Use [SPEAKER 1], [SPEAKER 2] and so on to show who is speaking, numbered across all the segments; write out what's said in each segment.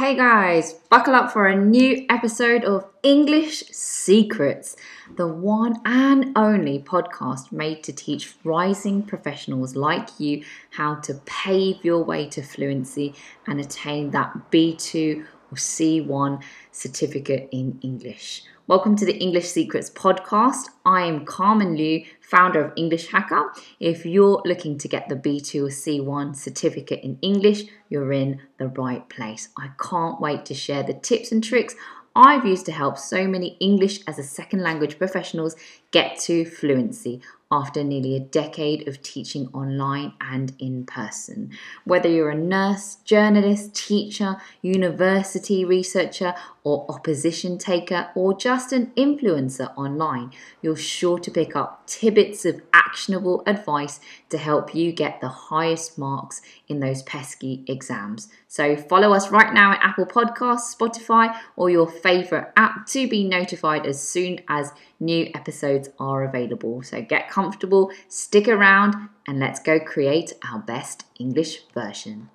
[SPEAKER 1] Hey guys, buckle up for a new episode of English Secrets, the one and only podcast made to teach rising professionals like you how to pave your way to fluency and attain that B2 or C1 certificate in English. Welcome to the English Secrets podcast. I am Carmen Liu, founder of English Hacker. If you're looking to get the B2 or C1 certificate in English, you're in the right place. I can't wait to share the tips and tricks I've used to help so many English as a second language professionals get to fluency after nearly a decade of teaching online and in person. Whether you're a nurse, journalist, teacher, university researcher, or opposition taker, or just an influencer online, you're sure to pick up tidbits of actionable advice to help you get the highest marks in those pesky exams. So follow us right now at Apple Podcasts, Spotify, or your favorite app to be notified as soon as new episodes are available. So get comfortable, stick around, and let's go create our best English version.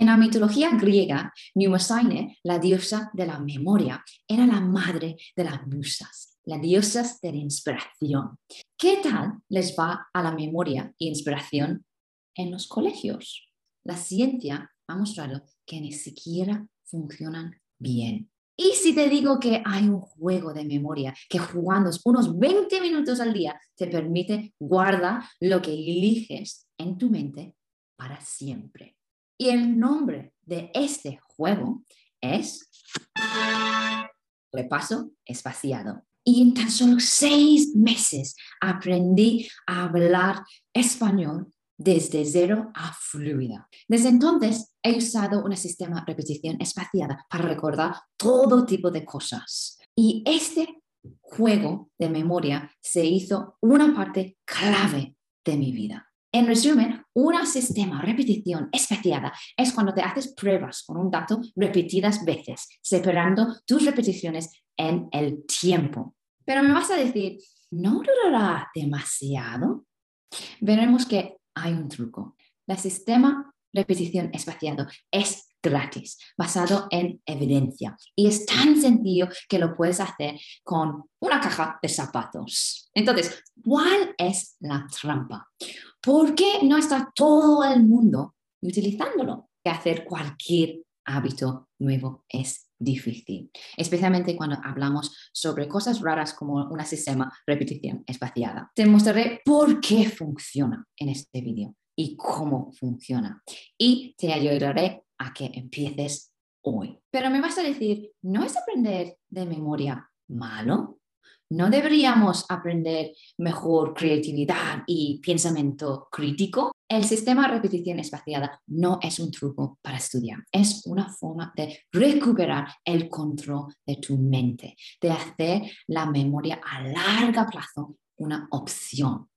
[SPEAKER 2] En la mitología griega, Mnemosyne, la diosa de la memoria, era la madre de las musas, las diosas de la inspiración. ¿Qué tal les va a la memoria e inspiración en los colegios? La ciencia ha mostrado que ni siquiera funcionan bien. Y si te digo que hay un juego de memoria que jugando unos 20 minutos al día te permite guardar lo que eliges en tu mente para siempre. Y el nombre de este juego es Repaso Espaciado. Y en tan solo seis meses aprendí a hablar español desde cero a fluida. Desde entonces he usado un sistema de repetición espaciada para recordar todo tipo de cosas. Y este juego de memoria se hizo una parte clave de mi vida. En resumen, un sistema de repetición espaciada es cuando te haces pruebas con un dato repetidas veces, separando tus repeticiones en el tiempo. Pero me vas a decir, ¿no durará demasiado? Veremos que hay un truco. El sistema repetición espaciado es gratis, basado en evidencia. Y es tan sencillo que lo puedes hacer con una caja de zapatos. Entonces, ¿cuál es la trampa? ¿Por qué no está todo el mundo utilizándolo? Que hacer cualquier hábito nuevo es difícil, especialmente cuando hablamos sobre cosas raras como un sistema repetición espaciada. Te mostraré por qué funciona en este vídeo y cómo funciona. Y te ayudaré a que empieces hoy. Pero me vas a decir, ¿no es aprender de memoria malo? ¿No deberíamos aprender mejor creatividad y pensamiento crítico? El sistema de repetición espaciada no es un truco para estudiar, es una forma de recuperar el control de tu mente, de hacer la memoria a largo plazo una opción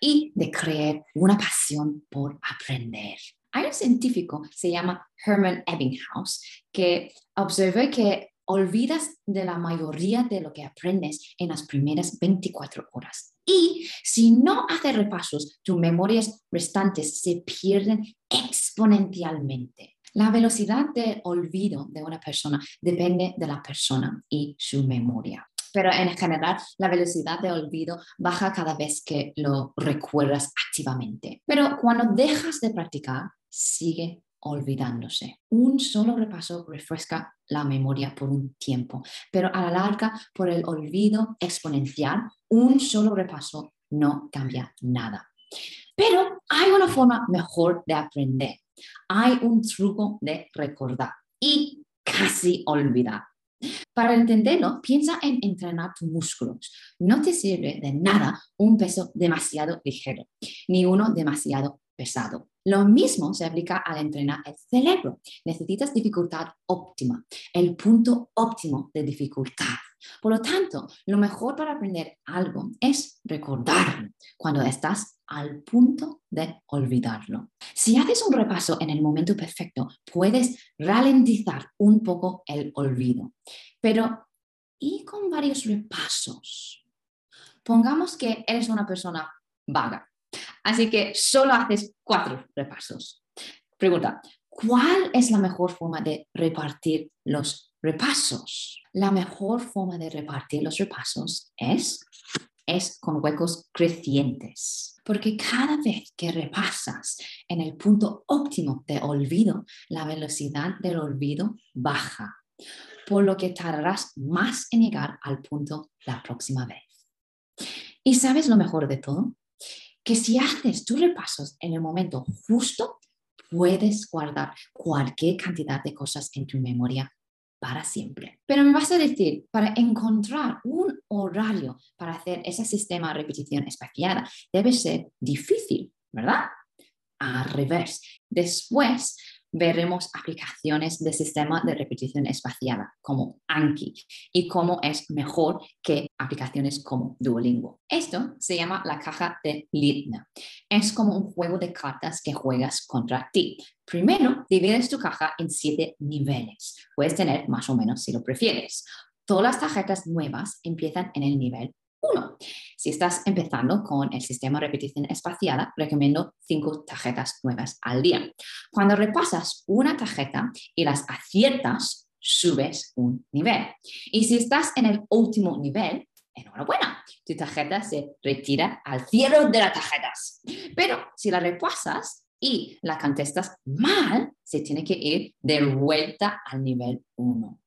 [SPEAKER 2] y de crear una pasión por aprender. Hay un científico, se llama Herman Ebbinghaus, que observó que olvidas de la mayoría de lo que aprendes en las primeras 24 horas. Y si no haces repasos, tus memorias restantes se pierden exponencialmente. La velocidad de olvido de una persona depende de la persona y su memoria pero en general la velocidad de olvido baja cada vez que lo recuerdas activamente. Pero cuando dejas de practicar, sigue olvidándose. Un solo repaso refresca la memoria por un tiempo, pero a la larga, por el olvido exponencial, un solo repaso no cambia nada. Pero hay una forma mejor de aprender. Hay un truco de recordar y casi olvidar. Para entenderlo, piensa en entrenar tus músculos. No te sirve de nada un peso demasiado ligero, ni uno demasiado pesado. Lo mismo se aplica al entrenar el cerebro. Necesitas dificultad óptima, el punto óptimo de dificultad. Por lo tanto, lo mejor para aprender algo es recordarlo cuando estás al punto de olvidarlo. Si haces un repaso en el momento perfecto, puedes ralentizar un poco el olvido. Pero, ¿y con varios repasos? Pongamos que eres una persona vaga, así que solo haces cuatro repasos. Pregunta, ¿Cuál es la mejor forma de repartir los repasos? La mejor forma de repartir los repasos es, es con huecos crecientes. Porque cada vez que repasas en el punto óptimo de olvido, la velocidad del olvido baja, por lo que tardarás más en llegar al punto la próxima vez. ¿Y sabes lo mejor de todo? Que si haces tus repasos en el momento justo, puedes guardar cualquier cantidad de cosas en tu memoria para siempre. Pero me vas a decir, para encontrar un horario para hacer ese sistema de repetición espaciada debe ser difícil, ¿verdad? Al revés. Después veremos aplicaciones de sistema de repetición espaciada como Anki y cómo es mejor que aplicaciones como Duolingo. Esto se llama la caja de Lidna. Es como un juego de cartas que juegas contra ti. Primero, divides tu caja en siete niveles. Puedes tener más o menos si lo prefieres. Todas las tarjetas nuevas empiezan en el nivel 1. Si estás empezando con el sistema de repetición espaciada, recomiendo cinco tarjetas nuevas al día. Cuando repasas una tarjeta y las aciertas, subes un nivel. Y si estás en el último nivel, enhorabuena, tu tarjeta se retira al cierre de las tarjetas. Pero si la repasas y la contestas mal, se tiene que ir de vuelta al nivel 1.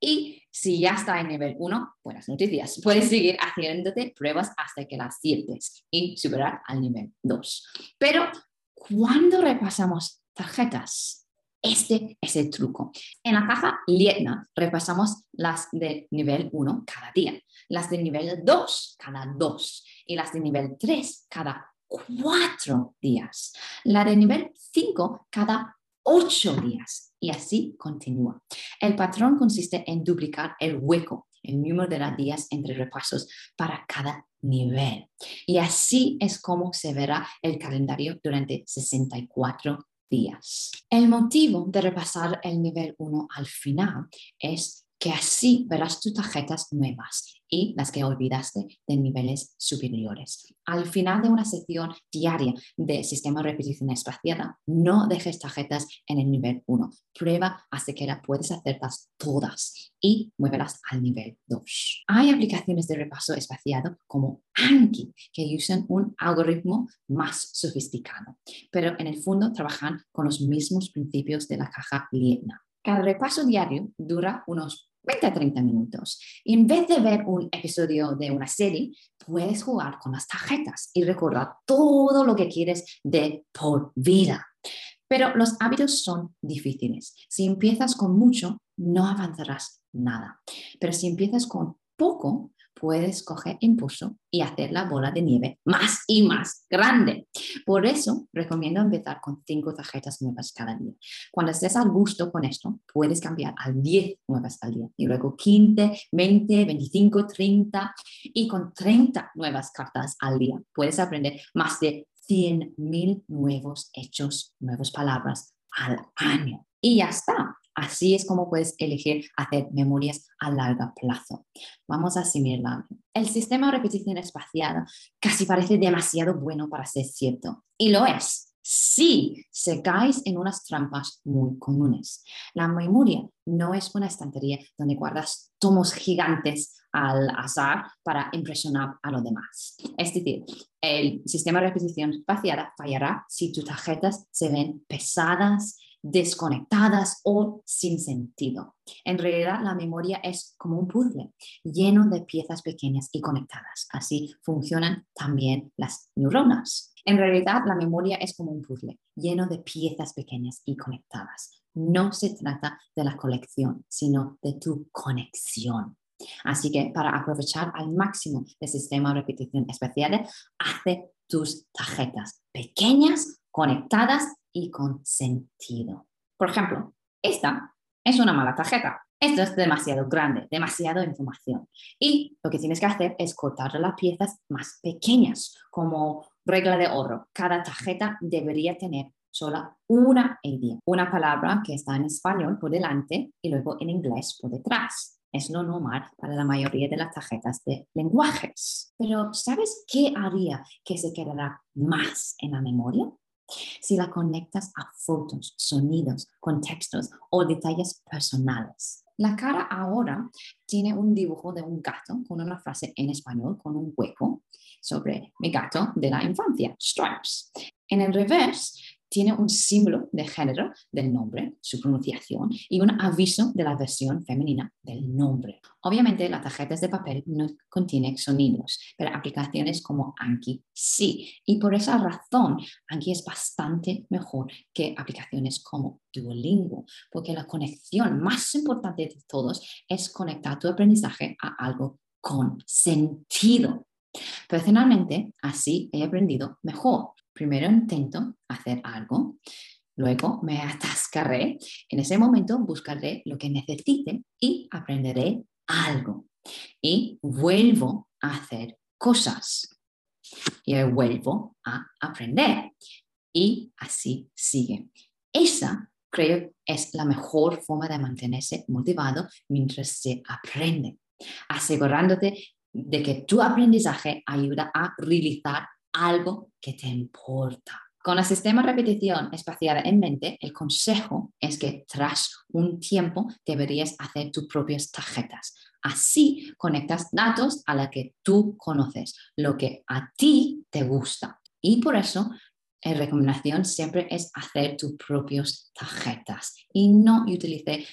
[SPEAKER 2] Y si ya está en nivel 1, buenas noticias. Puedes seguir haciéndote pruebas hasta que las sientes y superar al nivel 2. Pero cuando repasamos tarjetas, este es el truco. En la caja Lietna repasamos las de nivel 1 cada día, las de nivel 2 cada 2 y las de nivel 3 cada 4 días. La de nivel 5 cada ocho días y así continúa. El patrón consiste en duplicar el hueco, el número de los días entre repasos para cada nivel. Y así es como se verá el calendario durante 64 días. El motivo de repasar el nivel 1 al final es que así verás tus tarjetas nuevas y las que olvidaste de niveles superiores. Al final de una sesión diaria de sistema de repetición espaciada, no dejes tarjetas en el nivel 1. Prueba hasta que la puedes hacerlas todas y muévelas al nivel 2. Hay aplicaciones de repaso espaciado como Anki que usan un algoritmo más sofisticado, pero en el fondo trabajan con los mismos principios de la caja Lietna. Cada repaso diario dura unos 20 a 30 minutos. En vez de ver un episodio de una serie, puedes jugar con las tarjetas y recordar todo lo que quieres de por vida. Pero los hábitos son difíciles. Si empiezas con mucho, no avanzarás nada. Pero si empiezas con poco, puedes coger impulso y hacer la bola de nieve más y más grande. Por eso recomiendo empezar con cinco tarjetas nuevas cada día. Cuando estés al gusto con esto, puedes cambiar a 10 nuevas al día y luego 15, 20, 25, 30 y con 30 nuevas cartas al día puedes aprender más de 100.000 nuevos hechos, nuevas palabras al año. Y ya está. Así es como puedes elegir hacer memorias a largo plazo. Vamos a asimilar. El sistema de repetición espaciada casi parece demasiado bueno para ser cierto. Y lo es. Si se caes en unas trampas muy comunes. La memoria no es una estantería donde guardas tomos gigantes al azar para impresionar a los demás. Es decir, el sistema de repetición espaciada fallará si tus tarjetas se ven pesadas, desconectadas o sin sentido. En realidad, la memoria es como un puzzle lleno de piezas pequeñas y conectadas. Así funcionan también las neuronas. En realidad, la memoria es como un puzzle lleno de piezas pequeñas y conectadas. No se trata de la colección, sino de tu conexión. Así que para aprovechar al máximo el sistema de repetición especial, hace tus tarjetas pequeñas, conectadas y con sentido. Por ejemplo, esta es una mala tarjeta. Esto es demasiado grande, demasiada información. Y lo que tienes que hacer es cortar las piezas más pequeñas, como regla de oro. Cada tarjeta debería tener solo una idea, una palabra que está en español por delante y luego en inglés por detrás. Es lo normal para la mayoría de las tarjetas de lenguajes. Pero ¿sabes qué haría que se quedara más en la memoria? Si la conectas a fotos, sonidos, contextos o detalles personales. La cara ahora tiene un dibujo de un gato con una frase en español con un hueco sobre mi gato de la infancia, Stripes. En el revés tiene un símbolo de género del nombre, su pronunciación y un aviso de la versión femenina del nombre. Obviamente, las tarjetas de papel no contienen sonidos, pero aplicaciones como Anki sí. Y por esa razón, Anki es bastante mejor que aplicaciones como Duolingo, porque la conexión más importante de todos es conectar tu aprendizaje a algo con sentido. Personalmente, así he aprendido mejor Primero intento hacer algo, luego me atascaré, en ese momento buscaré lo que necesite y aprenderé algo. Y vuelvo a hacer cosas y vuelvo a aprender. Y así sigue. Esa creo es la mejor forma de mantenerse motivado mientras se aprende, asegurándote de que tu aprendizaje ayuda a realizar algo que te importa. Con el sistema de repetición espaciada en mente, el consejo es que tras un tiempo deberías hacer tus propias tarjetas. Así conectas datos a la que tú conoces, lo que a ti te gusta. Y por eso la recomendación siempre es hacer tus propias tarjetas y no utilice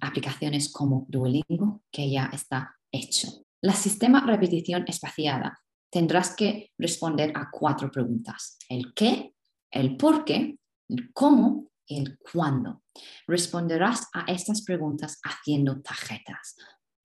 [SPEAKER 2] aplicaciones como Duolingo, que ya está hecho. La sistema repetición espaciada tendrás que responder a cuatro preguntas. El qué, el por qué, el cómo y el cuándo. Responderás a estas preguntas haciendo tarjetas.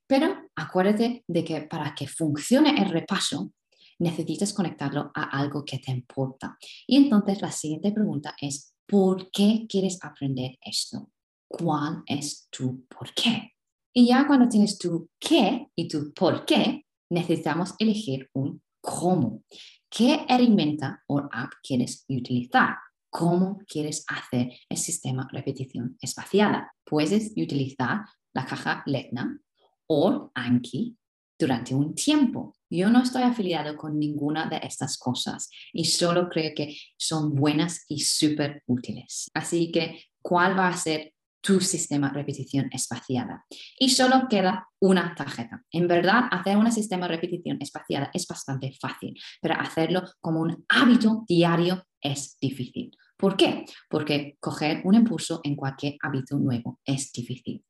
[SPEAKER 2] Pero acuérdate de que para que funcione el repaso, necesitas conectarlo a algo que te importa. Y entonces la siguiente pregunta es, ¿por qué quieres aprender esto? ¿Cuál es tu por qué? Y ya cuando tienes tu qué y tu por qué, necesitamos elegir un cómo. ¿Qué herramienta o app quieres utilizar? ¿Cómo quieres hacer el sistema repetición espaciada? Puedes utilizar la caja Letna o Anki durante un tiempo. Yo no estoy afiliado con ninguna de estas cosas y solo creo que son buenas y súper útiles. Así que, ¿cuál va a ser tu sistema repetición espaciada. Y solo queda una tarjeta. En verdad, hacer un sistema repetición espaciada es bastante fácil, pero hacerlo como un hábito diario es difícil. ¿Por qué? Porque coger un impulso en cualquier hábito nuevo es difícil.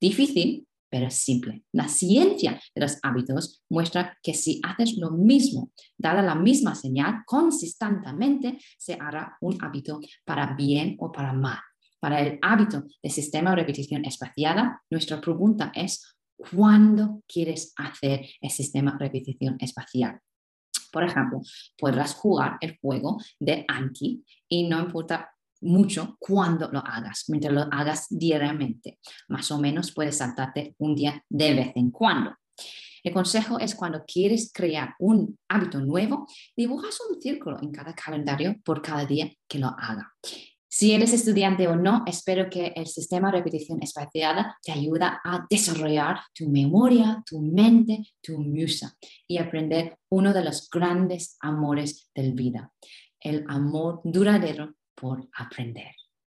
[SPEAKER 2] Difícil, pero simple. La ciencia de los hábitos muestra que si haces lo mismo, dada la misma señal consistentemente, se hará un hábito para bien o para mal. Para el hábito de sistema de repetición espaciada, nuestra pregunta es, ¿cuándo quieres hacer el sistema de repetición espacial? Por ejemplo, podrás jugar el juego de Anki y no importa mucho cuándo lo hagas, mientras lo hagas diariamente. Más o menos puedes saltarte un día de vez en cuando. El consejo es cuando quieres crear un hábito nuevo, dibujas un círculo en cada calendario por cada día que lo haga. Si eres estudiante o no, espero que el sistema de repetición espaciada te ayude a desarrollar tu memoria, tu mente, tu musa y aprender uno de los grandes amores del vida, el amor duradero por aprender.